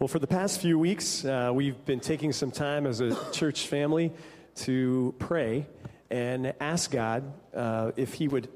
Well, for the past few weeks, uh, we've been taking some time as a church family to pray and ask God uh, if He would,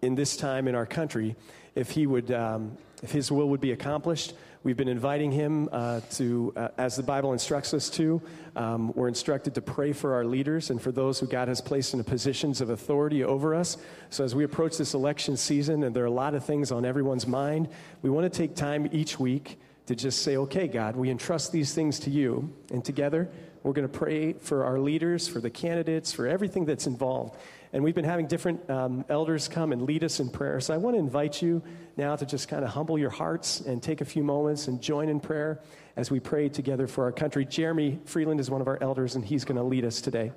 in this time in our country, if He would, um, if His will would be accomplished. We've been inviting Him uh, to, uh, as the Bible instructs us to. Um, we're instructed to pray for our leaders and for those who God has placed in positions of authority over us. So, as we approach this election season, and there are a lot of things on everyone's mind, we want to take time each week to just say, okay, God, we entrust these things to you. And together, we're going to pray for our leaders, for the candidates, for everything that's involved. And we've been having different um, elders come and lead us in prayer. So I want to invite you now to just kind of humble your hearts and take a few moments and join in prayer as we pray together for our country. Jeremy Freeland is one of our elders, and he's going to lead us today.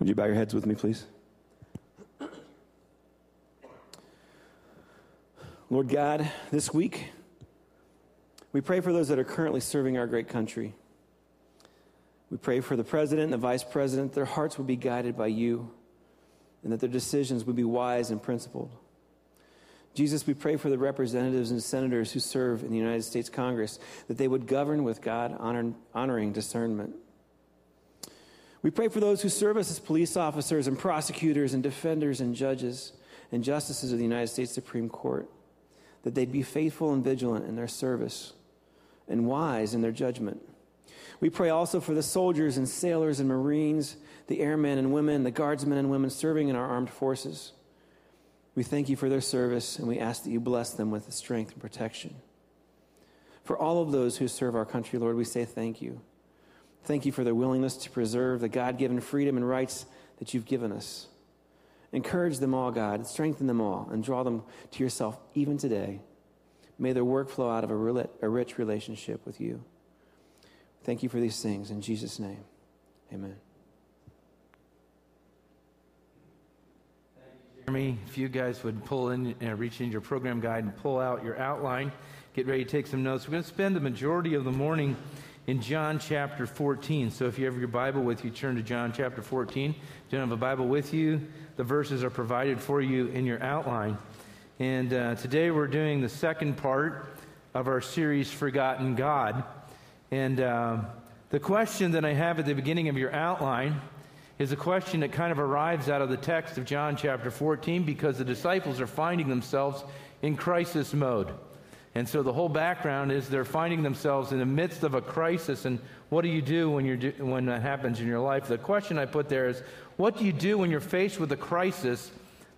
Would you bow your heads with me, please? Lord God, this week, we pray for those that are currently serving our great country. We pray for the president and the vice president, their hearts would be guided by you, and that their decisions would be wise and principled. Jesus, we pray for the representatives and senators who serve in the United States Congress, that they would govern with God honoring discernment. We pray for those who serve us as police officers and prosecutors and defenders and judges and justices of the United States Supreme Court, that they'd be faithful and vigilant in their service and wise in their judgment. We pray also for the soldiers and sailors and Marines, the airmen and women, the guardsmen and women serving in our armed forces. We thank you for their service and we ask that you bless them with the strength and protection. For all of those who serve our country, Lord, we say thank you. Thank you for their willingness to preserve the God given freedom and rights that you've given us. Encourage them all, God. Strengthen them all and draw them to yourself even today. May their work flow out of a, a rich relationship with you. Thank you for these things. In Jesus' name, amen. Jeremy, if you guys would pull in, uh, reach in your program guide and pull out your outline, get ready to take some notes. We're going to spend the majority of the morning in John chapter 14. So if you have your Bible with you, turn to John chapter 14. If you don't have a Bible with you, the verses are provided for you in your outline. And uh, today we're doing the second part of our series, Forgotten God. And uh, the question that I have at the beginning of your outline is a question that kind of arrives out of the text of John chapter 14 because the disciples are finding themselves in crisis mode. And so the whole background is they're finding themselves in the midst of a crisis. And what do you do when, you're do, when that happens in your life? The question I put there is what do you do when you're faced with a crisis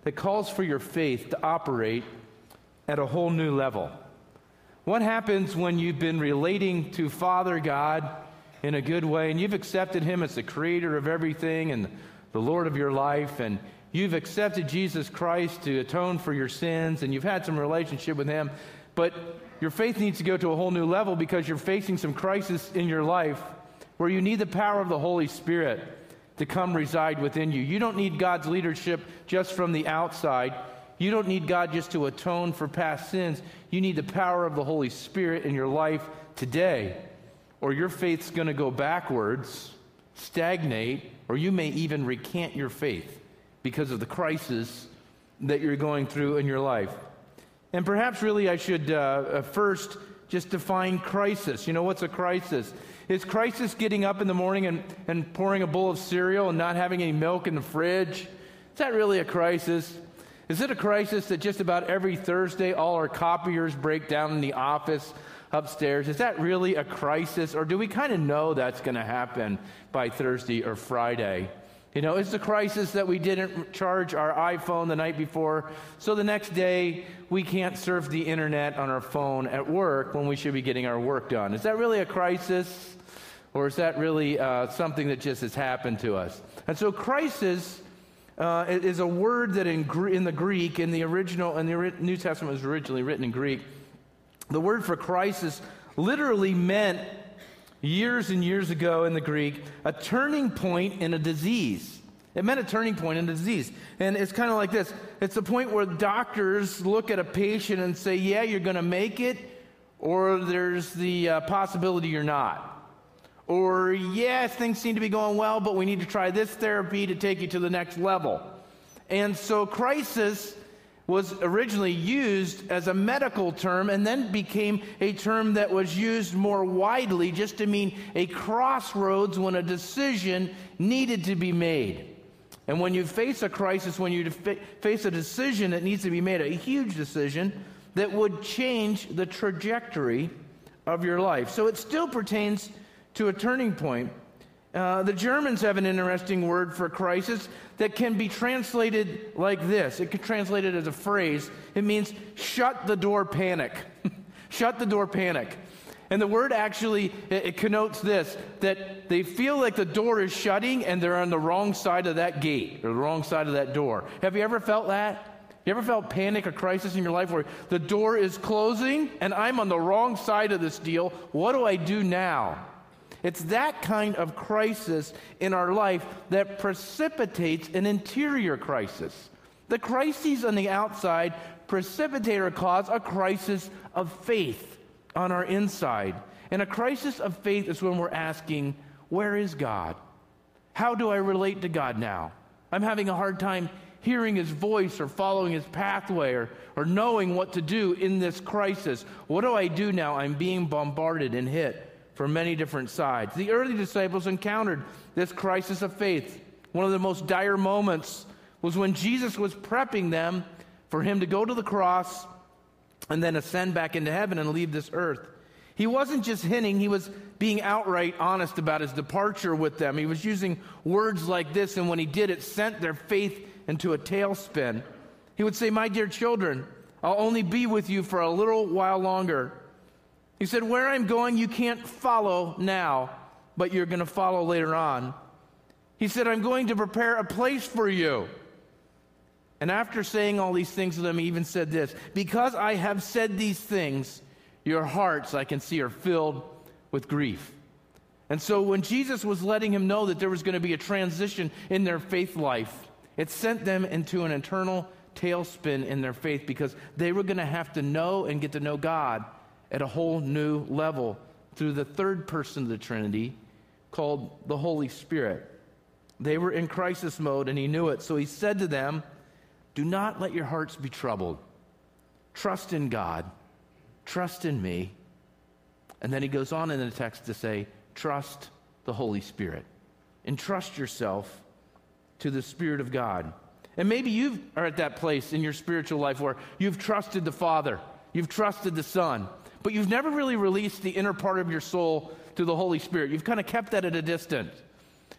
that calls for your faith to operate at a whole new level. What happens when you've been relating to Father God in a good way and you've accepted Him as the creator of everything and the Lord of your life and you've accepted Jesus Christ to atone for your sins and you've had some relationship with Him, but your faith needs to go to a whole new level because you're facing some crisis in your life where you need the power of the Holy Spirit to come reside within you. You don't need God's leadership just from the outside. You don't need God just to atone for past sins. You need the power of the Holy Spirit in your life today, or your faith's going to go backwards, stagnate, or you may even recant your faith because of the crisis that you're going through in your life. And perhaps, really, I should uh, uh first just define crisis. You know, what's a crisis? Is crisis getting up in the morning and, and pouring a bowl of cereal and not having any milk in the fridge? Is that really a crisis? Is it a crisis that just about every Thursday all our copiers break down in the office upstairs? Is that really a crisis? Or do we kind of know that's going to happen by Thursday or Friday? You know, it's the crisis that we didn't charge our iPhone the night before, so the next day we can't surf the internet on our phone at work when we should be getting our work done. Is that really a crisis? Or is that really uh, something that just has happened to us? And so, crisis uh, is a word that in, in the Greek, in the original, in the New Testament was originally written in Greek. The word for crisis literally meant, years and years ago in the Greek, a turning point in a disease. It meant a turning point in a disease. And it's kind of like this it's the point where doctors look at a patient and say, Yeah, you're going to make it, or there's the uh, possibility you're not. Or, yes, things seem to be going well, but we need to try this therapy to take you to the next level. And so, crisis was originally used as a medical term and then became a term that was used more widely just to mean a crossroads when a decision needed to be made. And when you face a crisis, when you face a decision that needs to be made, a huge decision that would change the trajectory of your life. So it still pertains to a turning point. Uh, the Germans have an interesting word for crisis that can be translated like this. It can translate it as a phrase. It means shut the door panic. shut the door panic. And the word actually it, it connotes this that they feel like the door is shutting and they're on the wrong side of that gate or the wrong side of that door. Have you ever felt that? You ever felt panic or crisis in your life where the door is closing and I'm on the wrong side of this deal? What do I do now? It's that kind of crisis in our life that precipitates an interior crisis. The crises on the outside precipitate or cause a crisis of faith on our inside. And a crisis of faith is when we're asking, Where is God? How do I relate to God now? I'm having a hard time hearing his voice or following his pathway or, or knowing what to do in this crisis. What do I do now? I'm being bombarded and hit from many different sides. The early disciples encountered this crisis of faith. One of the most dire moments was when Jesus was prepping them for him to go to the cross and then ascend back into heaven and leave this earth. He wasn't just hinting, he was being outright honest about his departure with them. He was using words like this, and when he did, it sent their faith into a tailspin. He would say, My dear children, I'll only be with you for a little while longer. He said, Where I'm going, you can't follow now, but you're going to follow later on. He said, I'm going to prepare a place for you. And after saying all these things to them, he even said this Because I have said these things, your hearts, I can see, are filled with grief. And so when Jesus was letting him know that there was going to be a transition in their faith life, it sent them into an eternal tailspin in their faith because they were going to have to know and get to know God at a whole new level through the third person of the Trinity called the Holy Spirit. They were in crisis mode and he knew it. So he said to them, Do not let your hearts be troubled. Trust in God. Trust in me. And then he goes on in the text to say, Trust the Holy Spirit. Entrust yourself to the Spirit of God. And maybe you are at that place in your spiritual life where you've trusted the Father, you've trusted the Son, but you've never really released the inner part of your soul to the Holy Spirit. You've kind of kept that at a distance.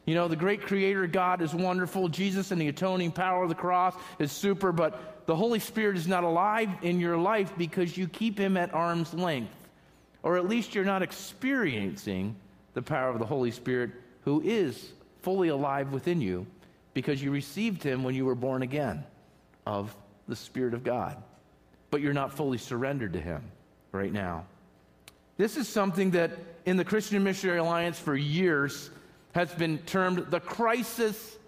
You know, the great creator God is wonderful. Jesus and the atoning power of the cross is super, but the Holy Spirit is not alive in your life because you keep him at arm's length. Or at least you're not experiencing the power of the Holy Spirit who is fully alive within you because you received him when you were born again of the Spirit of God. But you're not fully surrendered to him right now. This is something that in the Christian Missionary Alliance for years has been termed the crisis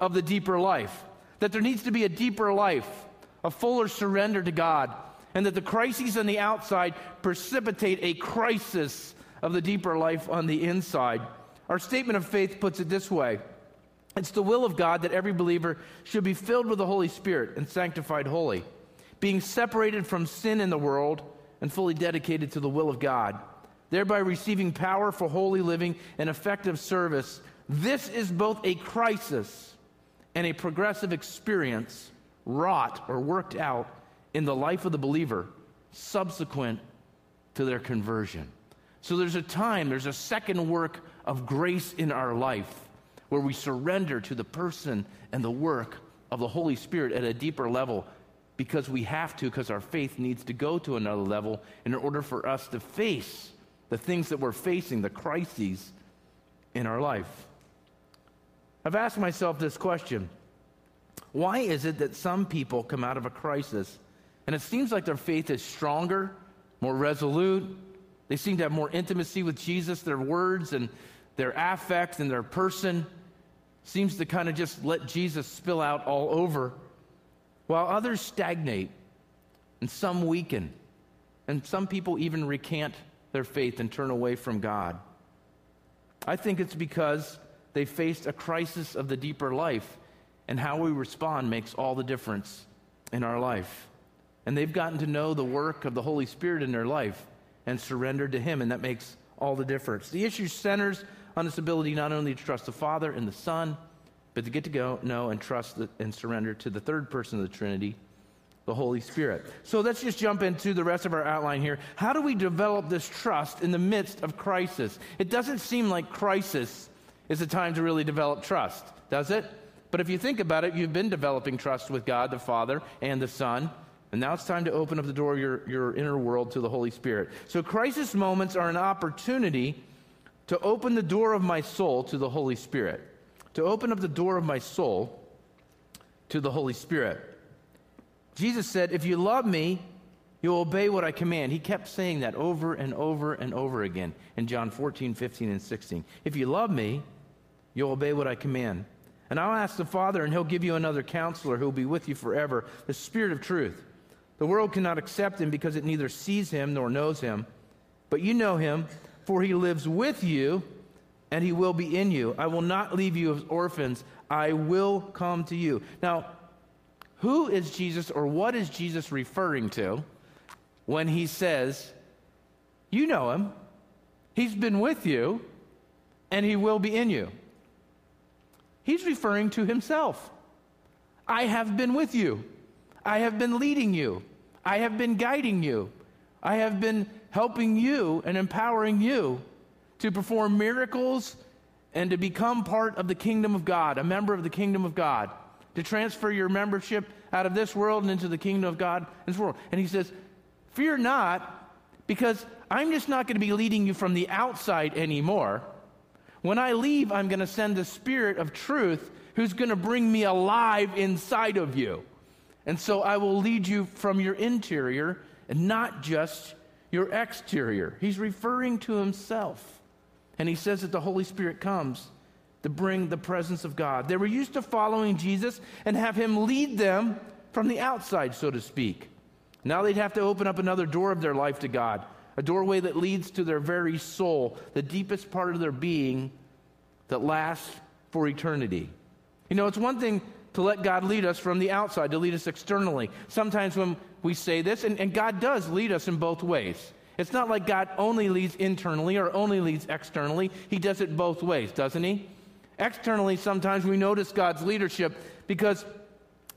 of the deeper life. That there needs to be a deeper life, a fuller surrender to God, and that the crises on the outside precipitate a crisis of the deeper life on the inside. Our statement of faith puts it this way It's the will of God that every believer should be filled with the Holy Spirit and sanctified holy, being separated from sin in the world and fully dedicated to the will of God, thereby receiving power for holy living and effective service. This is both a crisis and a progressive experience wrought or worked out in the life of the believer subsequent to their conversion. So there's a time, there's a second work of grace in our life where we surrender to the person and the work of the Holy Spirit at a deeper level because we have to, because our faith needs to go to another level in order for us to face the things that we're facing, the crises in our life. I've asked myself this question Why is it that some people come out of a crisis and it seems like their faith is stronger, more resolute? They seem to have more intimacy with Jesus, their words and their affect and their person seems to kind of just let Jesus spill out all over while others stagnate and some weaken, and some people even recant their faith and turn away from God. I think it's because they faced a crisis of the deeper life, and how we respond makes all the difference in our life. And they've gotten to know the work of the Holy Spirit in their life and surrendered to Him, and that makes all the difference. The issue centers on this ability not only to trust the Father and the Son, but to get to go, know, and trust the, and surrender to the third person of the Trinity, the Holy Spirit. So let's just jump into the rest of our outline here. How do we develop this trust in the midst of crisis? It doesn't seem like crisis is a time to really develop trust, does it? But if you think about it, you've been developing trust with God the Father and the Son. And now it's time to open up the door of your, your inner world to the Holy Spirit. So, crisis moments are an opportunity to open the door of my soul to the Holy Spirit. To open up the door of my soul to the Holy Spirit. Jesus said, If you love me, you'll obey what I command. He kept saying that over and over and over again in John 14, 15, and 16. If you love me, you'll obey what I command. And I'll ask the Father, and he'll give you another counselor who will be with you forever, the Spirit of truth. The world cannot accept him because it neither sees him nor knows him. But you know him, for he lives with you, and he will be in you. I will not leave you as orphans. I will come to you. Now, who is Jesus or what is Jesus referring to when he says, You know him, he's been with you, and he will be in you? He's referring to himself. I have been with you. I have been leading you. I have been guiding you. I have been helping you and empowering you to perform miracles and to become part of the kingdom of God, a member of the kingdom of God, to transfer your membership out of this world and into the kingdom of God in this world. And he says, Fear not, because I'm just not going to be leading you from the outside anymore. When I leave, I'm going to send the Spirit of truth who's going to bring me alive inside of you. And so I will lead you from your interior and not just your exterior. He's referring to himself. And he says that the Holy Spirit comes to bring the presence of God. They were used to following Jesus and have him lead them from the outside, so to speak. Now they'd have to open up another door of their life to God a doorway that leads to their very soul, the deepest part of their being that lasts for eternity. You know, it's one thing to let God lead us from the outside, to lead us externally. Sometimes when we say this, and, and God does lead us in both ways. It's not like God only leads internally or only leads externally. He does it both ways, doesn't He? Externally, sometimes we notice God's leadership because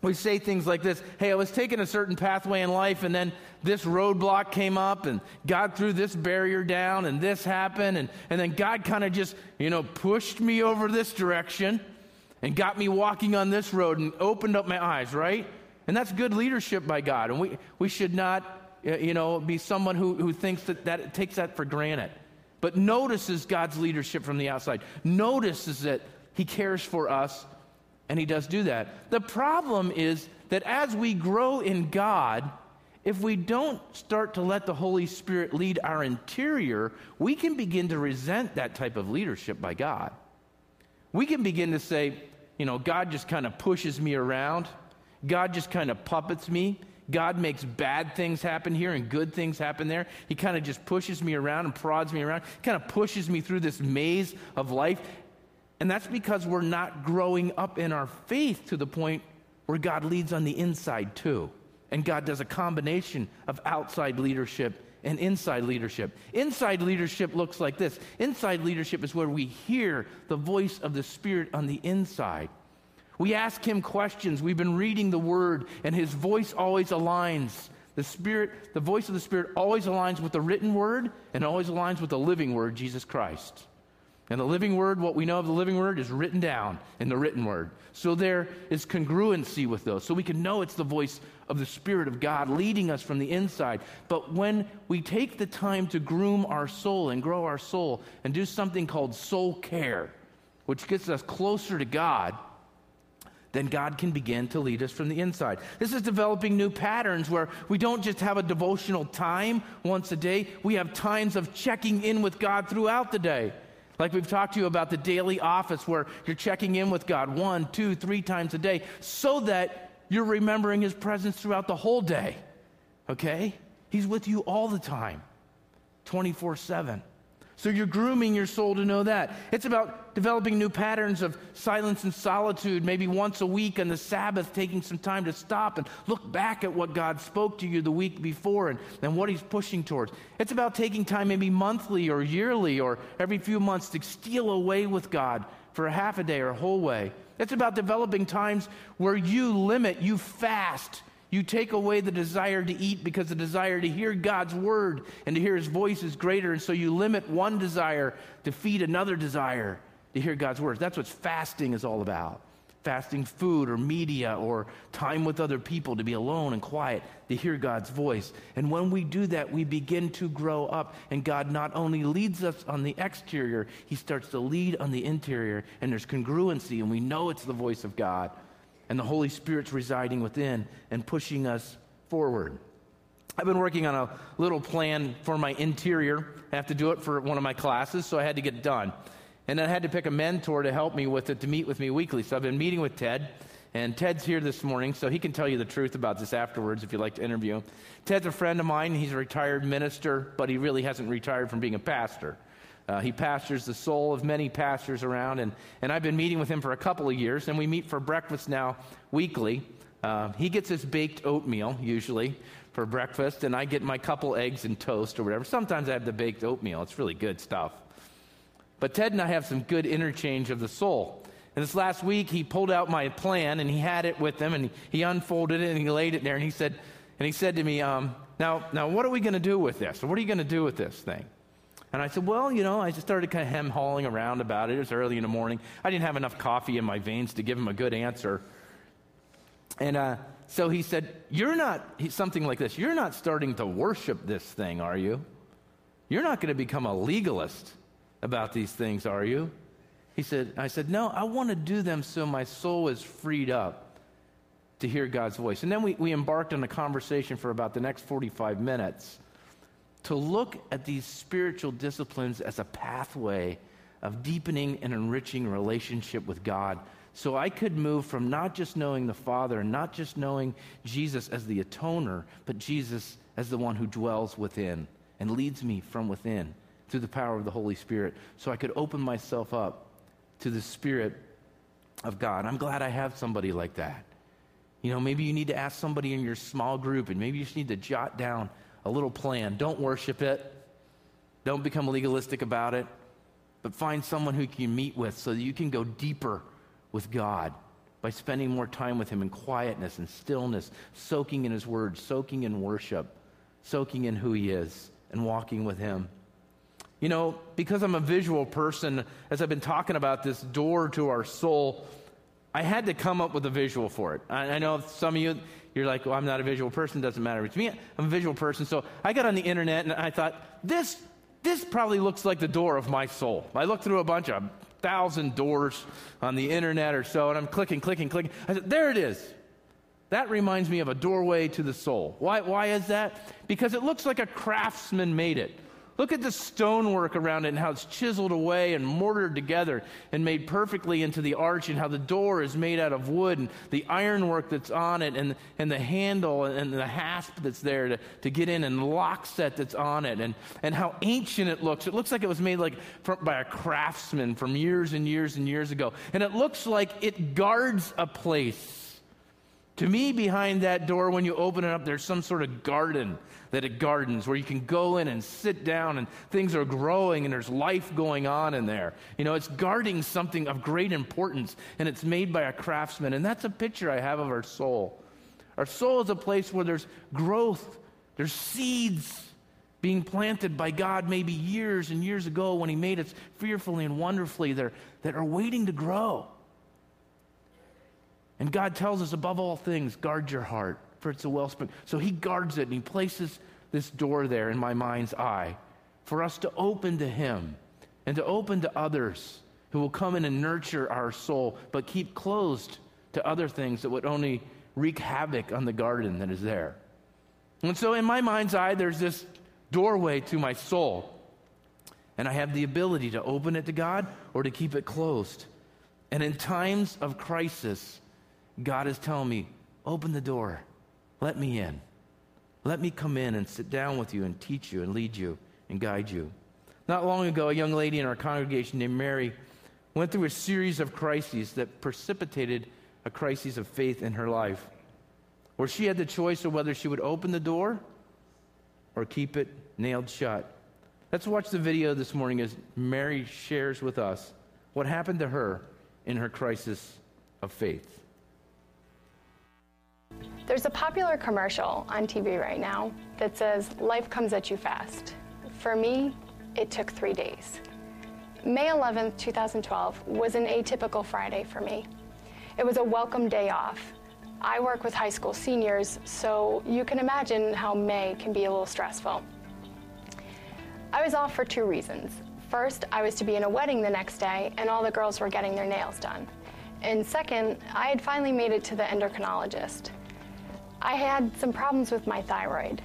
we say things like this Hey, I was taking a certain pathway in life, and then this roadblock came up, and God threw this barrier down, and this happened, and, and then God kind of just, you know, pushed me over this direction and got me walking on this road and opened up my eyes, right? And that's good leadership by God. And we, we should not, you know, be someone who, who thinks that, that takes that for granted, but notices God's leadership from the outside, notices that He cares for us and he does do that. The problem is that as we grow in God, if we don't start to let the Holy Spirit lead our interior, we can begin to resent that type of leadership by God. We can begin to say, you know, God just kind of pushes me around. God just kind of puppets me. God makes bad things happen here and good things happen there. He kind of just pushes me around and prods me around, kind of pushes me through this maze of life. And that's because we're not growing up in our faith to the point where God leads on the inside too. And God does a combination of outside leadership and inside leadership. Inside leadership looks like this inside leadership is where we hear the voice of the Spirit on the inside. We ask Him questions. We've been reading the Word, and His voice always aligns. The Spirit, the voice of the Spirit always aligns with the written Word and always aligns with the living Word, Jesus Christ. And the living word, what we know of the living word, is written down in the written word. So there is congruency with those. So we can know it's the voice of the Spirit of God leading us from the inside. But when we take the time to groom our soul and grow our soul and do something called soul care, which gets us closer to God, then God can begin to lead us from the inside. This is developing new patterns where we don't just have a devotional time once a day, we have times of checking in with God throughout the day. Like we've talked to you about the daily office where you're checking in with God one, two, three times a day so that you're remembering His presence throughout the whole day. Okay? He's with you all the time, 24 7. So you're grooming your soul to know that. It's about developing new patterns of silence and solitude, maybe once a week on the Sabbath, taking some time to stop and look back at what God spoke to you the week before and, and what He's pushing towards. It's about taking time, maybe monthly or yearly or every few months, to steal away with God for a half a day or a whole way. It's about developing times where you limit, you fast you take away the desire to eat because the desire to hear God's word and to hear his voice is greater. And so you limit one desire to feed another desire to hear God's word. That's what fasting is all about. Fasting food or media or time with other people to be alone and quiet to hear God's voice. And when we do that, we begin to grow up. And God not only leads us on the exterior, He starts to lead on the interior. And there's congruency, and we know it's the voice of God and the Holy Spirit's residing within and pushing us forward. I've been working on a little plan for my interior. I have to do it for one of my classes, so I had to get it done. And I had to pick a mentor to help me with it, to meet with me weekly. So I've been meeting with Ted, and Ted's here this morning, so he can tell you the truth about this afterwards if you'd like to interview him. Ted's a friend of mine. He's a retired minister, but he really hasn't retired from being a pastor. Uh, he pastors the soul of many pastors around, and, and I've been meeting with him for a couple of years, and we meet for breakfast now weekly. Uh, he gets his baked oatmeal, usually, for breakfast, and I get my couple eggs and toast or whatever. Sometimes I have the baked oatmeal, it's really good stuff. But Ted and I have some good interchange of the soul. And this last week, he pulled out my plan, and he had it with him, and he, unfolded it, and he laid it there, and he said, and he said to me, um, now, now, what are we going to do with this? What are you going to do with this thing? And I said, Well, you know, I just started kind of hem hauling around about it. It was early in the morning. I didn't have enough coffee in my veins to give him a good answer. And uh, so he said, You're not, something like this, you're not starting to worship this thing, are you? You're not going to become a legalist about these things, are you? He said, I said, No, I want to do them so my soul is freed up to hear God's voice. And then we, we embarked on a conversation for about the next 45 minutes to look at these spiritual disciplines as a pathway of deepening and enriching relationship with God. So I could move from not just knowing the Father, and not just knowing Jesus as the atoner, but Jesus as the one who dwells within and leads me from within through the power of the Holy Spirit. So I could open myself up to the Spirit of God. I'm glad I have somebody like that. You know, maybe you need to ask somebody in your small group, and maybe you just need to jot down a little plan. Don't worship it, don't become legalistic about it, but find someone who you can meet with so that you can go deeper with God by spending more time with Him in quietness and stillness, soaking in His Word, soaking in worship, soaking in who He is, and walking with Him. You know, because I'm a visual person, as I've been talking about this door to our soul, I had to come up with a visual for it. I, I know some of you, you're like, well, I'm not a visual person, doesn't matter. To me, I'm a visual person. So I got on the internet and I thought, this, this probably looks like the door of my soul. I looked through a bunch of thousand doors on the internet or so, and I'm clicking, clicking, clicking. I said, there it is. That reminds me of a doorway to the soul. Why, why is that? Because it looks like a craftsman made it. Look at the stonework around it and how it's chiseled away and mortared together and made perfectly into the arch, and how the door is made out of wood, and the ironwork that's on it, and, and the handle and the hasp that's there to, to get in, and the lock set that's on it, and, and how ancient it looks. It looks like it was made like from, by a craftsman from years and years and years ago. And it looks like it guards a place. To me, behind that door, when you open it up, there's some sort of garden that it gardens where you can go in and sit down and things are growing and there's life going on in there. You know, it's guarding something of great importance and it's made by a craftsman. And that's a picture I have of our soul. Our soul is a place where there's growth, there's seeds being planted by God maybe years and years ago when He made us fearfully and wonderfully that are, that are waiting to grow. And God tells us above all things, guard your heart for it's a wellspring. So he guards it and he places this door there in my mind's eye for us to open to him and to open to others who will come in and nurture our soul, but keep closed to other things that would only wreak havoc on the garden that is there. And so, in my mind's eye, there's this doorway to my soul. And I have the ability to open it to God or to keep it closed. And in times of crisis, God is telling me, open the door. Let me in. Let me come in and sit down with you and teach you and lead you and guide you. Not long ago, a young lady in our congregation named Mary went through a series of crises that precipitated a crisis of faith in her life, where she had the choice of whether she would open the door or keep it nailed shut. Let's watch the video this morning as Mary shares with us what happened to her in her crisis of faith. There's a popular commercial on TV right now that says, Life comes at you fast. For me, it took three days. May 11th, 2012 was an atypical Friday for me. It was a welcome day off. I work with high school seniors, so you can imagine how May can be a little stressful. I was off for two reasons. First, I was to be in a wedding the next day, and all the girls were getting their nails done. And second, I had finally made it to the endocrinologist. I had some problems with my thyroid.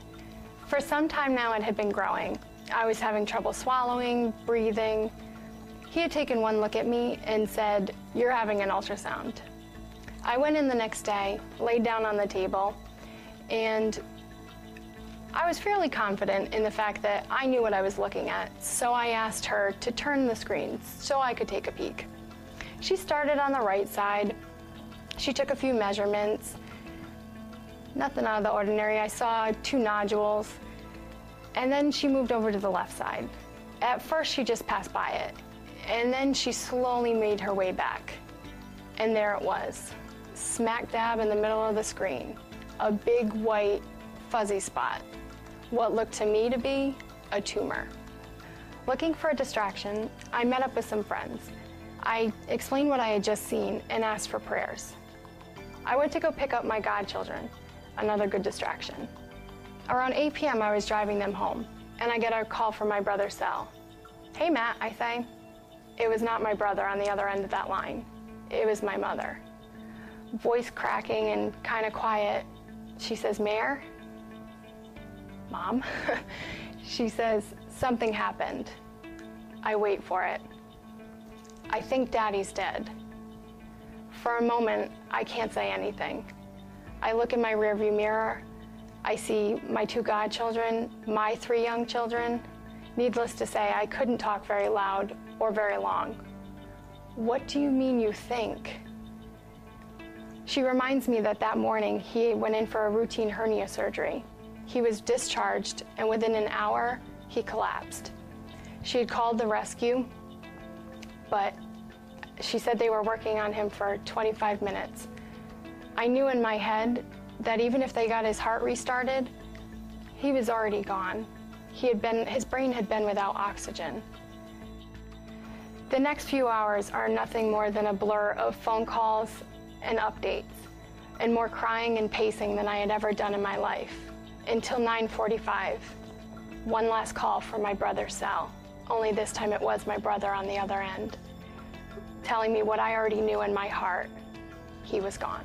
For some time now, it had been growing. I was having trouble swallowing, breathing. He had taken one look at me and said, You're having an ultrasound. I went in the next day, laid down on the table, and I was fairly confident in the fact that I knew what I was looking at, so I asked her to turn the screen so I could take a peek. She started on the right side. She took a few measurements. Nothing out of the ordinary. I saw two nodules. And then she moved over to the left side. At first, she just passed by it. And then she slowly made her way back. And there it was, smack dab in the middle of the screen, a big white fuzzy spot what looked to me to be a tumor. Looking for a distraction, I met up with some friends. I explained what I had just seen and asked for prayers. I went to go pick up my godchildren, another good distraction. Around 8 p.m., I was driving them home, and I get a call from my brother Sal. Hey, Matt, I say. It was not my brother on the other end of that line. It was my mother. Voice cracking and kind of quiet, she says, Mayor, Mom. she says, Something happened. I wait for it. I think Daddy's dead. For a moment, I can't say anything. I look in my rearview mirror. I see my two godchildren, my three young children. Needless to say, I couldn't talk very loud or very long. What do you mean you think? She reminds me that that morning he went in for a routine hernia surgery. He was discharged, and within an hour, he collapsed. She had called the rescue, but she said they were working on him for 25 minutes. I knew in my head that even if they got his heart restarted, he was already gone. He had been, his brain had been without oxygen. The next few hours are nothing more than a blur of phone calls and updates, and more crying and pacing than I had ever done in my life until 9:45. One last call from my brother Sal. Only this time it was my brother on the other end, telling me what I already knew in my heart. He was gone.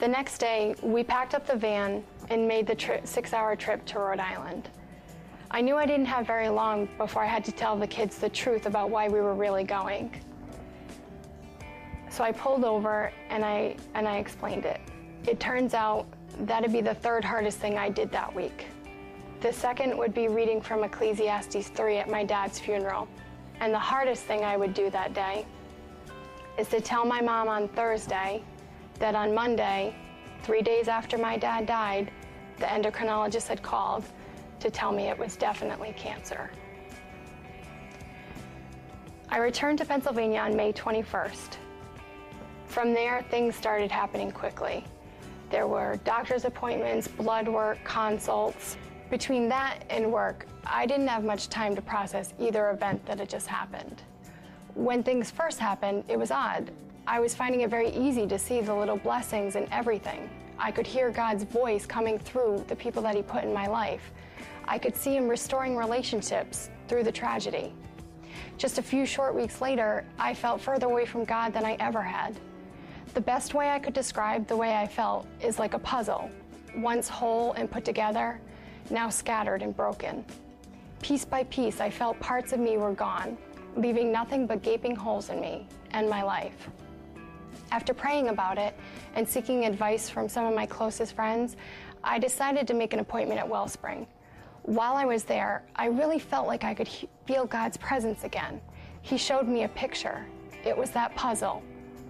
The next day, we packed up the van and made the tri- six hour trip to Rhode Island. I knew I didn't have very long before I had to tell the kids the truth about why we were really going. So I pulled over and I, and I explained it. It turns out that'd be the third hardest thing I did that week. The second would be reading from Ecclesiastes 3 at my dad's funeral. And the hardest thing I would do that day is to tell my mom on Thursday that on Monday, three days after my dad died, the endocrinologist had called to tell me it was definitely cancer. I returned to Pennsylvania on May 21st. From there, things started happening quickly. There were doctor's appointments, blood work, consults. Between that and work, I didn't have much time to process either event that had just happened. When things first happened, it was odd. I was finding it very easy to see the little blessings in everything. I could hear God's voice coming through the people that He put in my life. I could see Him restoring relationships through the tragedy. Just a few short weeks later, I felt further away from God than I ever had. The best way I could describe the way I felt is like a puzzle, once whole and put together, now scattered and broken. Piece by piece, I felt parts of me were gone, leaving nothing but gaping holes in me and my life. After praying about it and seeking advice from some of my closest friends, I decided to make an appointment at Wellspring. While I was there, I really felt like I could feel God's presence again. He showed me a picture. It was that puzzle.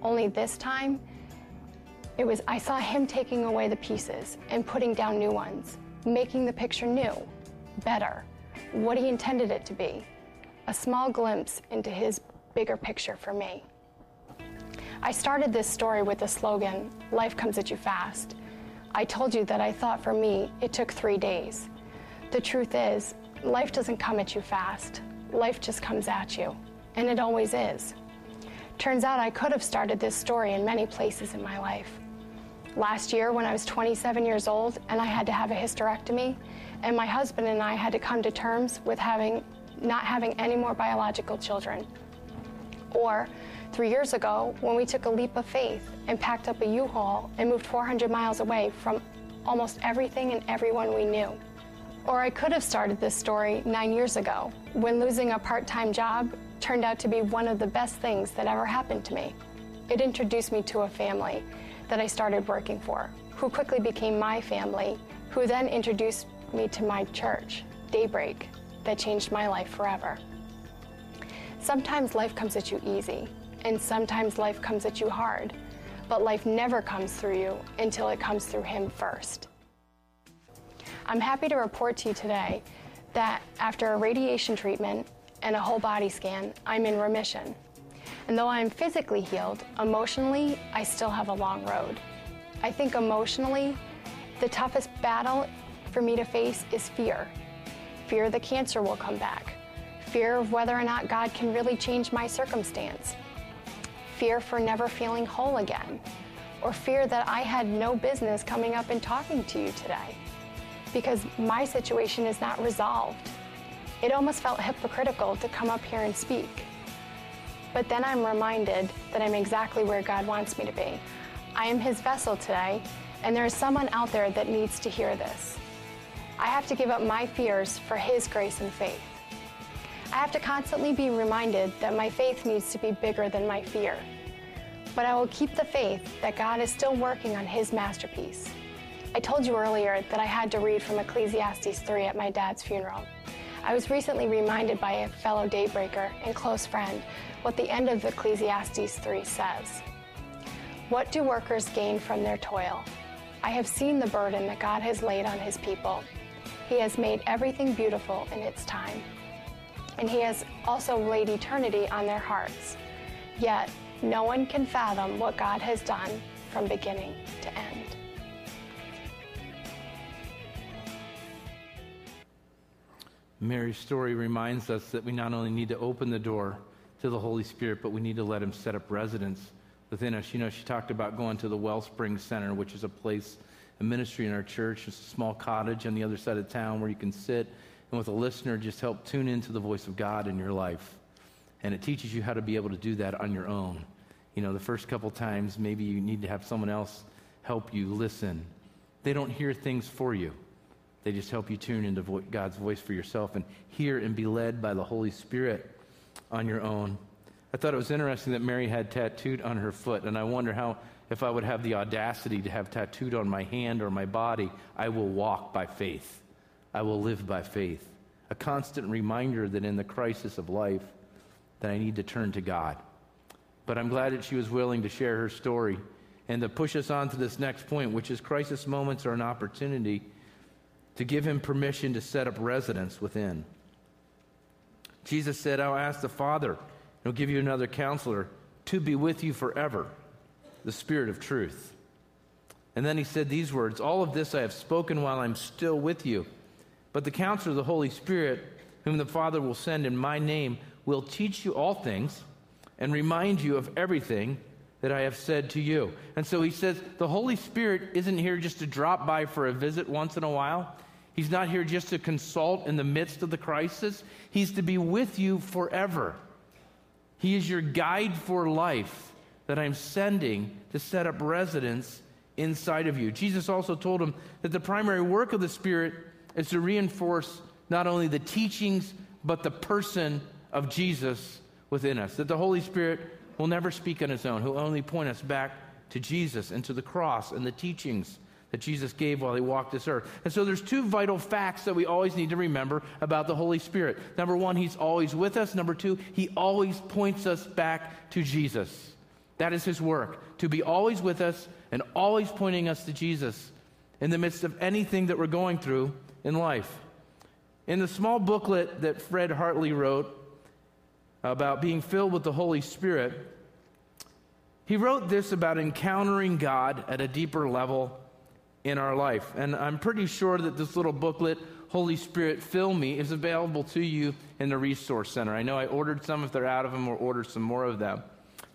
Only this time, it was I saw him taking away the pieces and putting down new ones, making the picture new, better, what he intended it to be. A small glimpse into his bigger picture for me. I started this story with the slogan, Life Comes at You Fast. I told you that I thought for me it took three days. The truth is, life doesn't come at you fast. Life just comes at you, and it always is. Turns out I could have started this story in many places in my life. Last year, when I was 27 years old and I had to have a hysterectomy, and my husband and I had to come to terms with having not having any more biological children. Or three years ago, when we took a leap of faith and packed up a U-Haul and moved 400 miles away from almost everything and everyone we knew. Or I could have started this story nine years ago, when losing a part time job turned out to be one of the best things that ever happened to me. It introduced me to a family that I started working for, who quickly became my family, who then introduced me to my church, Daybreak, that changed my life forever. Sometimes life comes at you easy, and sometimes life comes at you hard, but life never comes through you until it comes through Him first. I'm happy to report to you today that after a radiation treatment and a whole body scan, I'm in remission. And though I'm physically healed, emotionally, I still have a long road. I think emotionally, the toughest battle for me to face is fear fear the cancer will come back, fear of whether or not God can really change my circumstance, fear for never feeling whole again, or fear that I had no business coming up and talking to you today because my situation is not resolved. It almost felt hypocritical to come up here and speak. But then I'm reminded that I'm exactly where God wants me to be. I am His vessel today, and there is someone out there that needs to hear this. I have to give up my fears for His grace and faith. I have to constantly be reminded that my faith needs to be bigger than my fear. But I will keep the faith that God is still working on His masterpiece. I told you earlier that I had to read from Ecclesiastes 3 at my dad's funeral. I was recently reminded by a fellow daybreaker and close friend what the end of Ecclesiastes 3 says. What do workers gain from their toil? I have seen the burden that God has laid on his people. He has made everything beautiful in its time. And He has also laid eternity on their hearts. Yet, no one can fathom what God has done from beginning to end. Mary's story reminds us that we not only need to open the door to the Holy Spirit, but we need to let Him set up residence within us. You know, she talked about going to the Wellspring Center, which is a place a ministry in our church. It's a small cottage on the other side of town where you can sit and with a listener just help tune into the voice of God in your life. And it teaches you how to be able to do that on your own. You know, the first couple times, maybe you need to have someone else help you listen. They don't hear things for you, they just help you tune into vo- God's voice for yourself and hear and be led by the Holy Spirit on your own. I thought it was interesting that Mary had tattooed on her foot, and I wonder how if I would have the audacity to have tattooed on my hand or my body, I will walk by faith. I will live by faith. A constant reminder that in the crisis of life, that I need to turn to God. But I'm glad that she was willing to share her story and to push us on to this next point, which is crisis moments are an opportunity to give him permission to set up residence within. Jesus said, I'll ask the Father, he'll give you another counselor to be with you forever the Spirit of truth. And then he said these words All of this I have spoken while I'm still with you. But the counselor, of the Holy Spirit, whom the Father will send in my name, will teach you all things and remind you of everything that I have said to you. And so he says the Holy Spirit isn't here just to drop by for a visit once in a while. He's not here just to consult in the midst of the crisis. He's to be with you forever. He is your guide for life that I'm sending to set up residence inside of you. Jesus also told him that the primary work of the Spirit is to reinforce not only the teachings, but the person of Jesus within us. That the Holy Spirit will never speak on his own, he'll only point us back to Jesus and to the cross and the teachings that Jesus gave while he walked this earth. And so there's two vital facts that we always need to remember about the Holy Spirit. Number one, he's always with us. Number two, he always points us back to Jesus. That is his work, to be always with us and always pointing us to Jesus in the midst of anything that we're going through in life. In the small booklet that Fred Hartley wrote about being filled with the Holy Spirit, he wrote this about encountering God at a deeper level in our life. And I'm pretty sure that this little booklet, Holy Spirit Fill Me, is available to you in the Resource Center. I know I ordered some. If they're out of them, we'll order some more of them.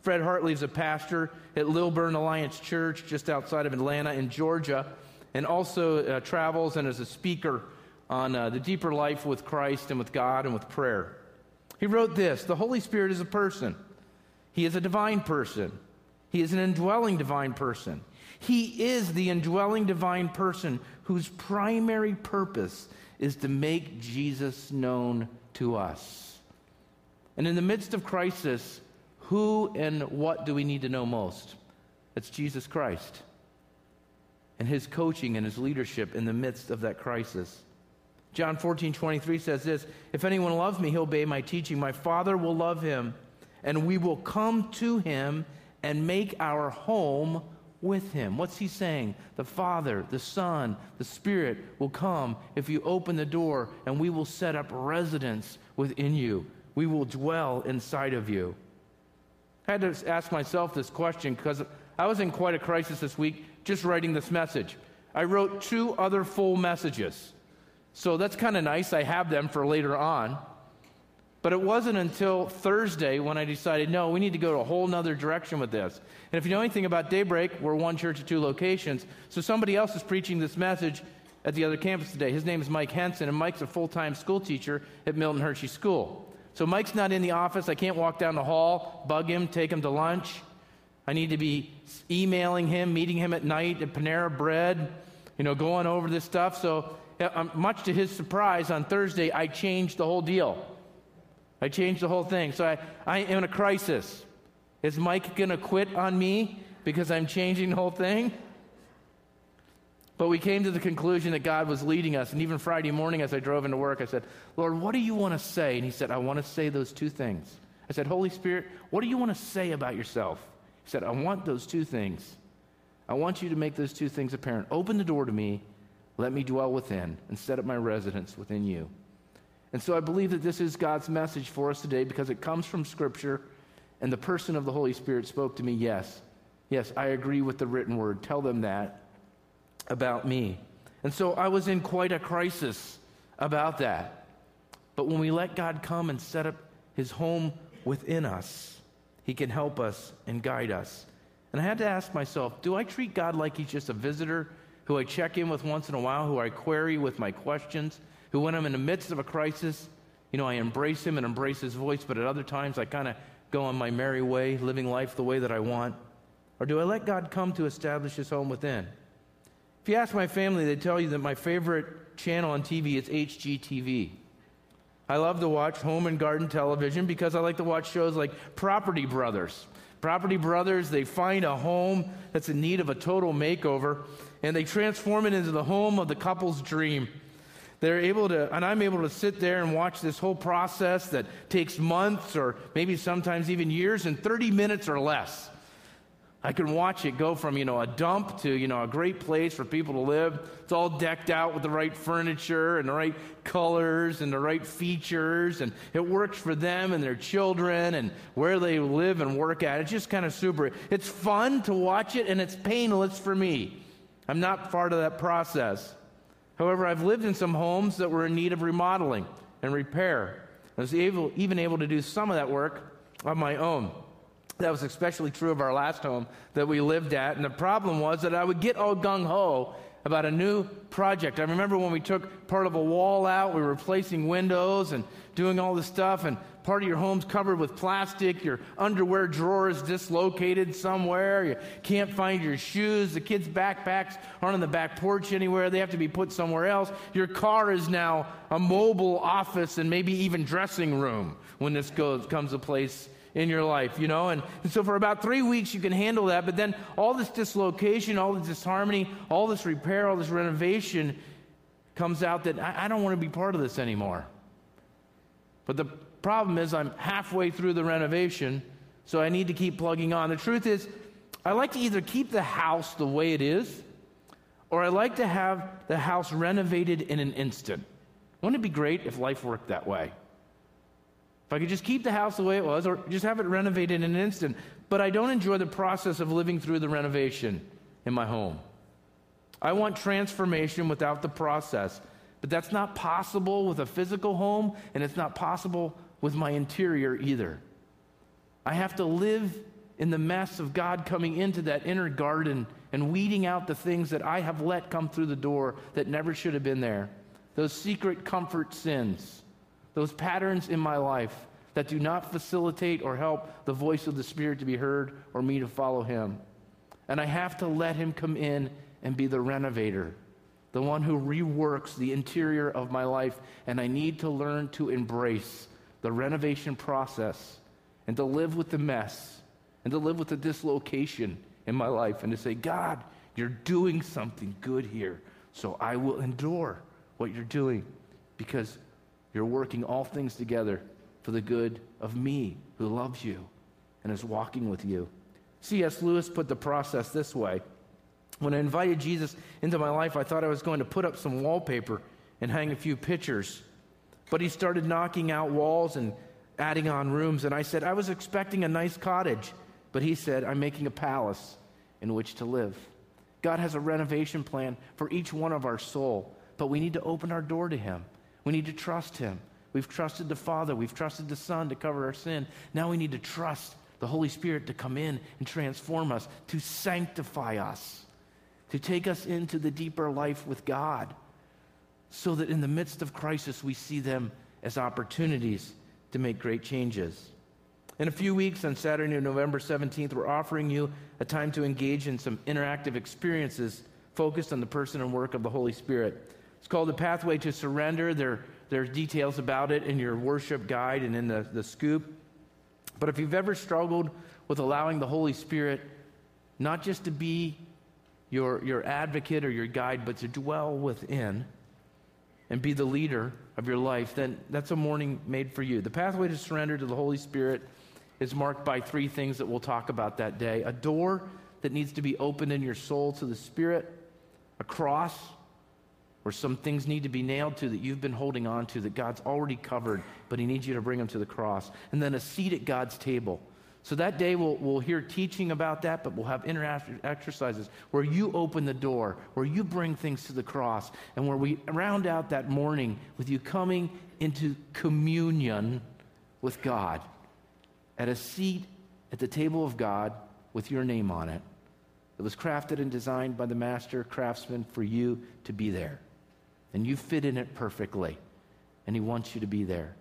Fred Hartley is a pastor at Lilburn Alliance Church just outside of Atlanta in Georgia, and also uh, travels and is a speaker on uh, the deeper life with Christ and with God and with prayer. He wrote this The Holy Spirit is a person, He is a divine person, He is an indwelling divine person. He is the indwelling divine person whose primary purpose is to make Jesus known to us. And in the midst of crisis, who and what do we need to know most? It's Jesus Christ and his coaching and his leadership in the midst of that crisis. John 14, 23 says this If anyone loves me, he'll obey my teaching. My Father will love him, and we will come to him and make our home with him. What's he saying? The Father, the Son, the Spirit will come if you open the door, and we will set up residence within you. We will dwell inside of you. I had to ask myself this question because I was in quite a crisis this week just writing this message. I wrote two other full messages. So that's kind of nice. I have them for later on. But it wasn't until Thursday when I decided, no, we need to go to a whole nother direction with this. And if you know anything about Daybreak, we're one church at two locations. So somebody else is preaching this message at the other campus today. His name is Mike Henson, and Mike's a full time school teacher at Milton Hershey School. So Mike's not in the office. I can't walk down the hall, bug him, take him to lunch. I need to be emailing him, meeting him at night at Panera Bread, you know, going over this stuff. So, um, much to his surprise, on Thursday, I changed the whole deal. I changed the whole thing. So, I, I am in a crisis. Is Mike going to quit on me because I'm changing the whole thing? But we came to the conclusion that God was leading us. And even Friday morning, as I drove into work, I said, Lord, what do you want to say? And He said, I want to say those two things. I said, Holy Spirit, what do you want to say about yourself? He said, I want those two things. I want you to make those two things apparent. Open the door to me, let me dwell within, and set up my residence within you. And so I believe that this is God's message for us today because it comes from Scripture, and the person of the Holy Spirit spoke to me, yes. Yes, I agree with the written word. Tell them that about me. And so I was in quite a crisis about that. But when we let God come and set up his home within us, he can help us and guide us. And I had to ask myself do I treat God like he's just a visitor who I check in with once in a while, who I query with my questions, who, when I'm in the midst of a crisis, you know, I embrace him and embrace his voice, but at other times I kind of go on my merry way, living life the way that I want? Or do I let God come to establish his home within? If you ask my family, they tell you that my favorite channel on TV is HGTV. I love to watch home and garden television because I like to watch shows like Property Brothers. Property Brothers, they find a home that's in need of a total makeover and they transform it into the home of the couple's dream. They're able to, and I'm able to sit there and watch this whole process that takes months or maybe sometimes even years in 30 minutes or less. I can watch it go from, you know, a dump to, you know, a great place for people to live. It's all decked out with the right furniture and the right colors and the right features, and it works for them and their children and where they live and work at. It's just kind of super. It's fun to watch it, and it's painless for me. I'm not part of that process. However, I've lived in some homes that were in need of remodeling and repair. I was able, even able to do some of that work on my own. That was especially true of our last home that we lived at. And the problem was that I would get all gung ho about a new project. I remember when we took part of a wall out, we were replacing windows and doing all this stuff, and part of your home's covered with plastic, your underwear drawer is dislocated somewhere, you can't find your shoes, the kids' backpacks aren't on the back porch anywhere, they have to be put somewhere else. Your car is now a mobile office and maybe even dressing room when this goes, comes a place in your life, you know? And, so for about three weeks, you can handle that. But then all this dislocation, all this disharmony, all this repair, all this renovation comes out that I, I don't want to be part of this anymore. But the problem is, I'm halfway through the renovation, so I need to keep plugging on. The truth is, I like to either keep the house the way it is, or I like to have the house renovated in an instant. Wouldn't it be great if life worked that way? If I could just keep the house the way it was, or just have it renovated in an instant. But I don't enjoy the process of living through the renovation in my home. I want transformation without the process. But that's not possible with a physical home, and it's not possible with my interior either. I have to live in the mess of God coming into that inner garden and weeding out the things that I have let come through the door that never should have been there. Those secret comfort sins, those patterns in my life that do not facilitate or help the voice of the Spirit to be heard or me to follow Him. And I have to let Him come in and be the renovator, the one who reworks the interior of my life. And I need to learn to embrace the renovation process and to live with the mess and to live with the dislocation in my life and to say, God, you're doing something good here. So I will endure what you're doing because you're working all things together for the good of me who loves you and is walking with you. C.S. Lewis put the process this way. When I invited Jesus into my life, I thought I was going to put up some wallpaper and hang a few pictures. But he started knocking out walls and adding on rooms. And I said, I was expecting a nice cottage. But he said, I'm making a palace in which to live. God has a renovation plan for each one of our soul, but we need to open our door to him. We need to trust him. We've trusted the Father, we've trusted the Son to cover our sin. Now we need to trust the Holy Spirit to come in and transform us, to sanctify us, to take us into the deeper life with God, so that in the midst of crisis we see them as opportunities to make great changes. In a few weeks, on Saturday, November 17th, we're offering you a time to engage in some interactive experiences focused on the person and work of the Holy Spirit. It's called the Pathway to Surrender. There, there's details about it in your worship guide and in the, the scoop. But if you've ever struggled with allowing the Holy Spirit not just to be your, your advocate or your guide, but to dwell within, and be the leader of your life, then that's a morning made for you. The pathway to surrender to the Holy Spirit is marked by three things that we'll talk about that day a door that needs to be opened in your soul to the Spirit, a cross where some things need to be nailed to that you've been holding on to that God's already covered, but He needs you to bring them to the cross, and then a seat at God's table so that day we'll, we'll hear teaching about that, but we'll have interactive exercises where you open the door, where you bring things to the cross, and where we round out that morning with you coming into communion with God at a seat at the table of God with your name on it. It was crafted and designed by the master craftsman for you to be there. And you fit in it perfectly. And he wants you to be there.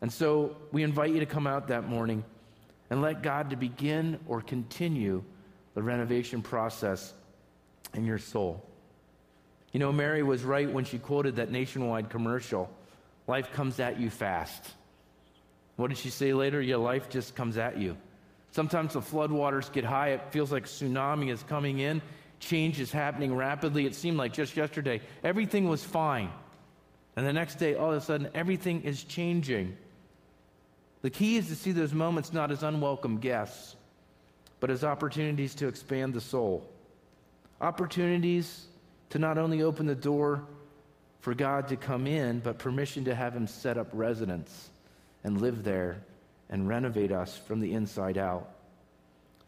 And so we invite you to come out that morning and let God to begin or continue the renovation process in your soul. You know, Mary was right when she quoted that nationwide commercial life comes at you fast. What did she say later? Yeah, life just comes at you. Sometimes the floodwaters get high. It feels like tsunami is coming in. Change is happening rapidly. It seemed like just yesterday everything was fine. And the next day, all of a sudden, everything is changing. The key is to see those moments not as unwelcome guests, but as opportunities to expand the soul. Opportunities to not only open the door for God to come in, but permission to have Him set up residence and live there and renovate us from the inside out.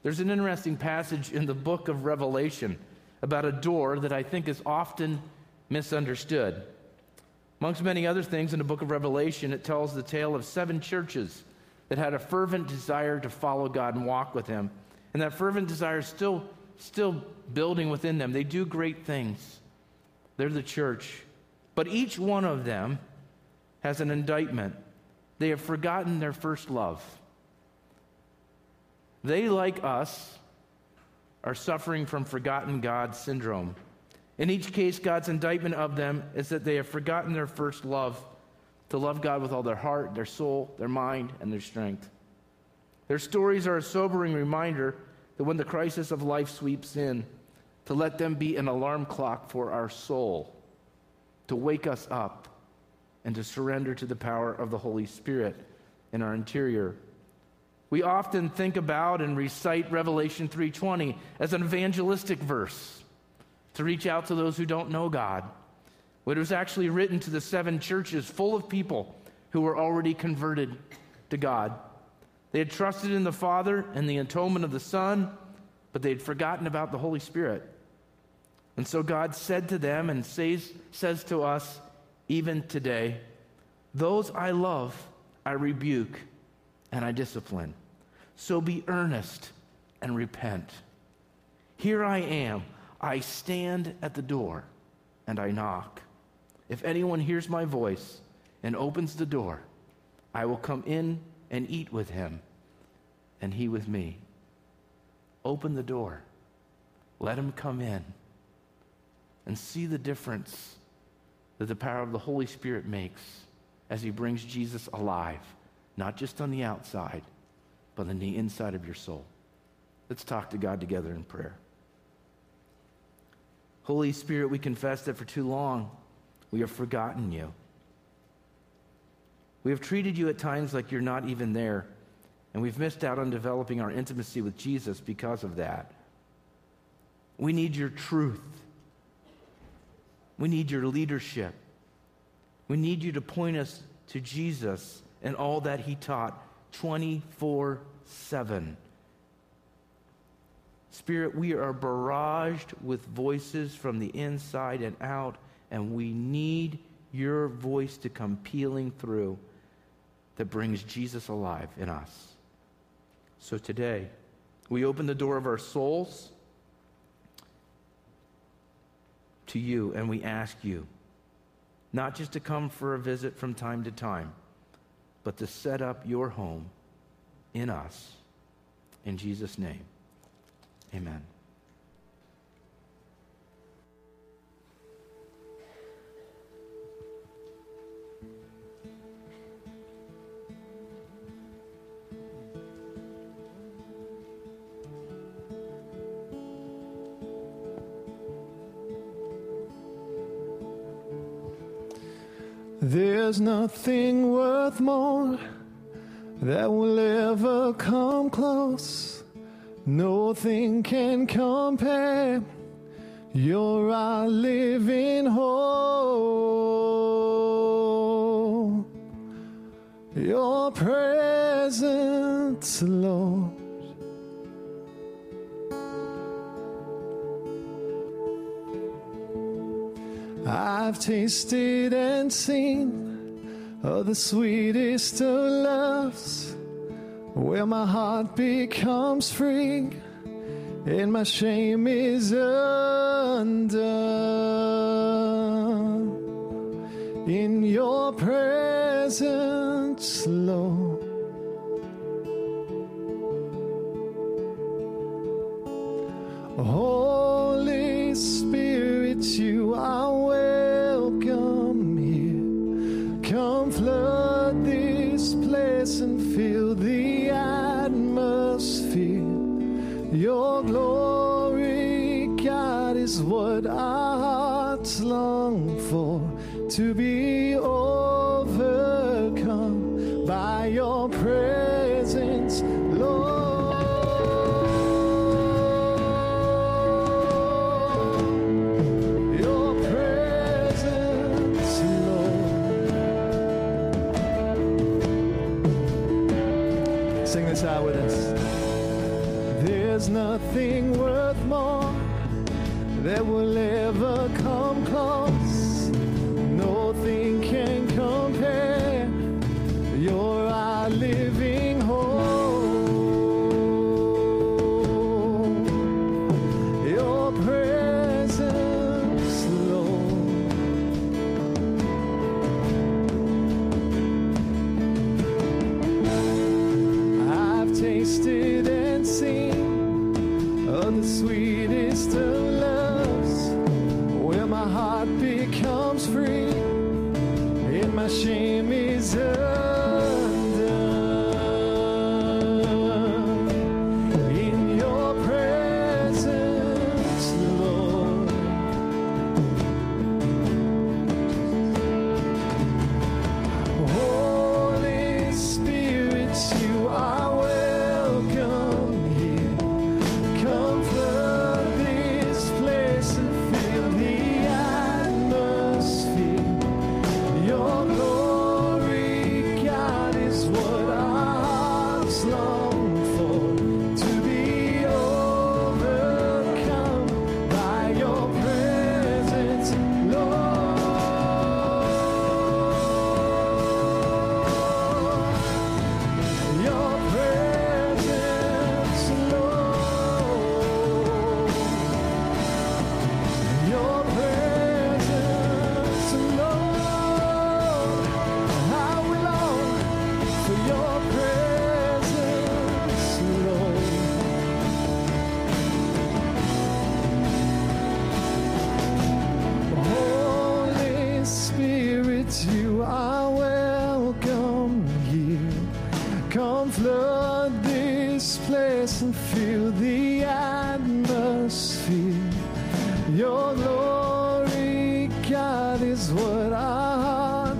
There's an interesting passage in the book of Revelation about a door that I think is often misunderstood. Amongst many other things in the book of Revelation, it tells the tale of seven churches that had a fervent desire to follow God and walk with Him. And that fervent desire is still, still building within them. They do great things, they're the church. But each one of them has an indictment. They have forgotten their first love. They, like us, are suffering from forgotten God syndrome. In each case, God's indictment of them is that they have forgotten their first love to love God with all their heart, their soul, their mind, and their strength. Their stories are a sobering reminder that when the crisis of life sweeps in, to let them be an alarm clock for our soul, to wake us up, and to surrender to the power of the Holy Spirit in our interior. We often think about and recite Revelation 3:20 as an evangelistic verse to reach out to those who don't know God. But it was actually written to the seven churches full of people who were already converted to God. They had trusted in the Father and the atonement of the Son, but they had forgotten about the Holy Spirit. And so God said to them and says, says to us even today, Those I love, I rebuke and I discipline. So be earnest and repent. Here I am. I stand at the door and I knock. If anyone hears my voice and opens the door, I will come in and eat with him, and he with me. Open the door. Let him come in and see the difference that the power of the Holy Spirit makes as he brings Jesus alive, not just on the outside, but on the inside of your soul. Let's talk to God together in prayer. Holy Spirit, we confess that for too long we have forgotten you. We have treated you at times like you're not even there, and we've missed out on developing our intimacy with Jesus because of that. We need your truth. We need your leadership. We need you to point us to Jesus and all that he taught 24 7. Spirit, we are barraged with voices from the inside and out, and we need your voice to come peeling through that brings Jesus alive in us. So today, we open the door of our souls to you and we ask you not just to come for a visit from time to time, but to set up your home in us. In Jesus' name, amen. There's nothing worth more that will ever come close. Nothing can compare. You're our living hope. Your presence, Lord. I've tasted and seen of the sweetest of loves, where my heart becomes free and my shame is undone. In your presence, Lord. Holy Spirit, you are To be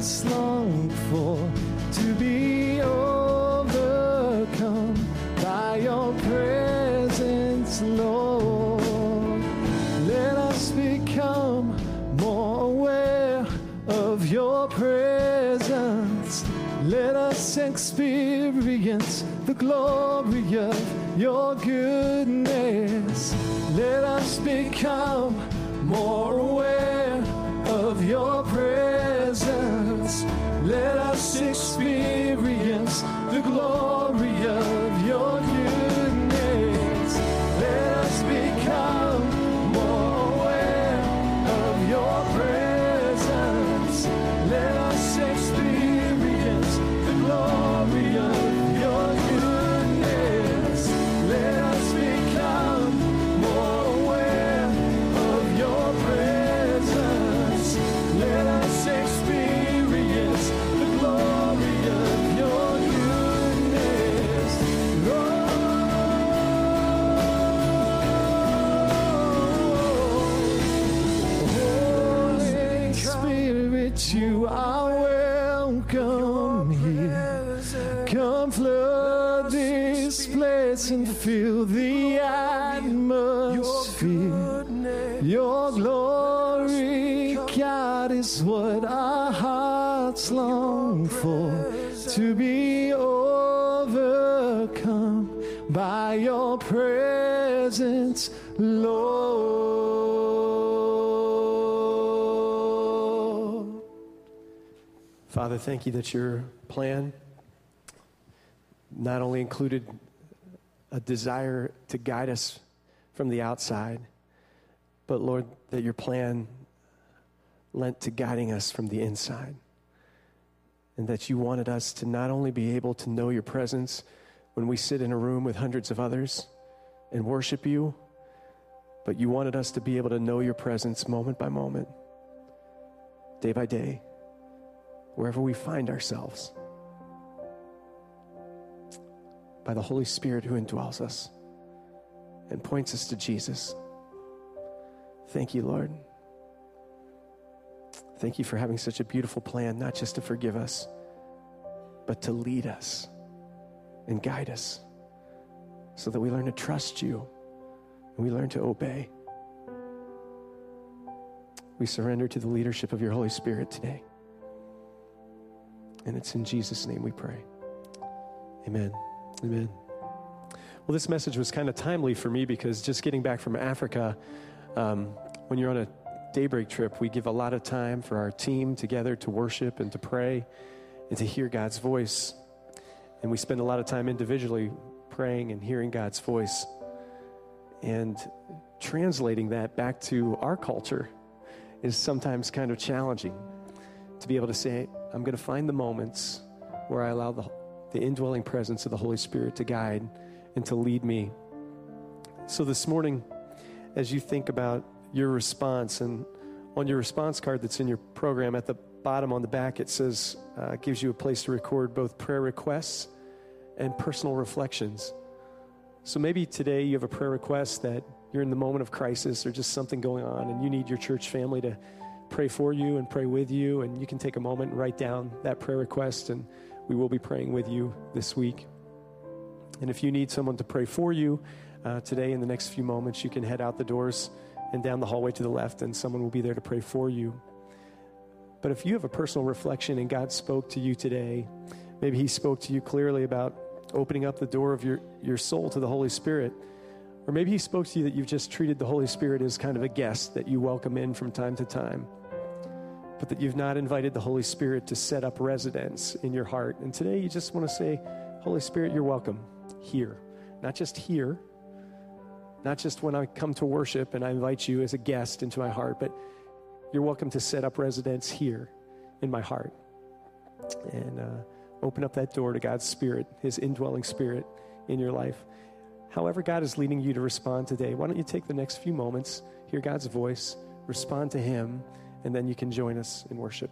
hearts long for. To be overcome by your presence, Lord. Let us become more aware of your presence. Let us experience the glory of your goodness. Let us become more aware of your presence. Us experience the glory fill the atmosphere. Your glory, God, is what our hearts long for. To be overcome by your presence, Lord. Father, thank you that your plan not only included a desire to guide us from the outside, but Lord, that your plan lent to guiding us from the inside. And that you wanted us to not only be able to know your presence when we sit in a room with hundreds of others and worship you, but you wanted us to be able to know your presence moment by moment, day by day, wherever we find ourselves, by the Holy Spirit who indwells us and points us to Jesus. Thank you, Lord. Thank you for having such a beautiful plan, not just to forgive us, but to lead us and guide us so that we learn to trust you and we learn to obey. We surrender to the leadership of your Holy Spirit today. And it's in Jesus' name we pray. Amen. Amen. Well, this message was kind of timely for me because just getting back from Africa, um, when you're on a daybreak trip, we give a lot of time for our team together to worship and to pray and to hear God's voice. And we spend a lot of time individually praying and hearing God's voice and translating that back to our culture is sometimes kind of challenging to be able to say, I'm going to find the moments where I allow the, the indwelling presence of the Holy Spirit to guide and to lead me. So this morning, as you think about your response, and on your response card that's in your program at the bottom on the back, it says, uh, gives you a place to record both prayer requests and personal reflections. So maybe today you have a prayer request that you're in the moment of crisis or just something going on, and you need your church family to pray for you and pray with you. And you can take a moment and write down that prayer request, and we will be praying with you this week. And if you need someone to pray for you uh, today, in the next few moments, you can head out the doors and down the hallway to the left, and someone will be there to pray for you. But if you have a personal reflection and God spoke to you today, maybe He spoke to you clearly about opening up the door of your, your soul to the Holy Spirit. Or maybe He spoke to you that you've just treated the Holy Spirit as kind of a guest that you welcome in from time to time, but that you've not invited the Holy Spirit to set up residence in your heart. And today you just want to say, Holy Spirit, you're welcome here. Not just here, not just when I come to worship and I invite you as a guest into my heart, but you're welcome to set up residence here in my heart. And, uh, open up that door to God's Spirit, His indwelling Spirit in your life. However, God is leading you to respond today, why don't you take the next few moments, hear God's voice, respond to Him, and then you can join us in worship.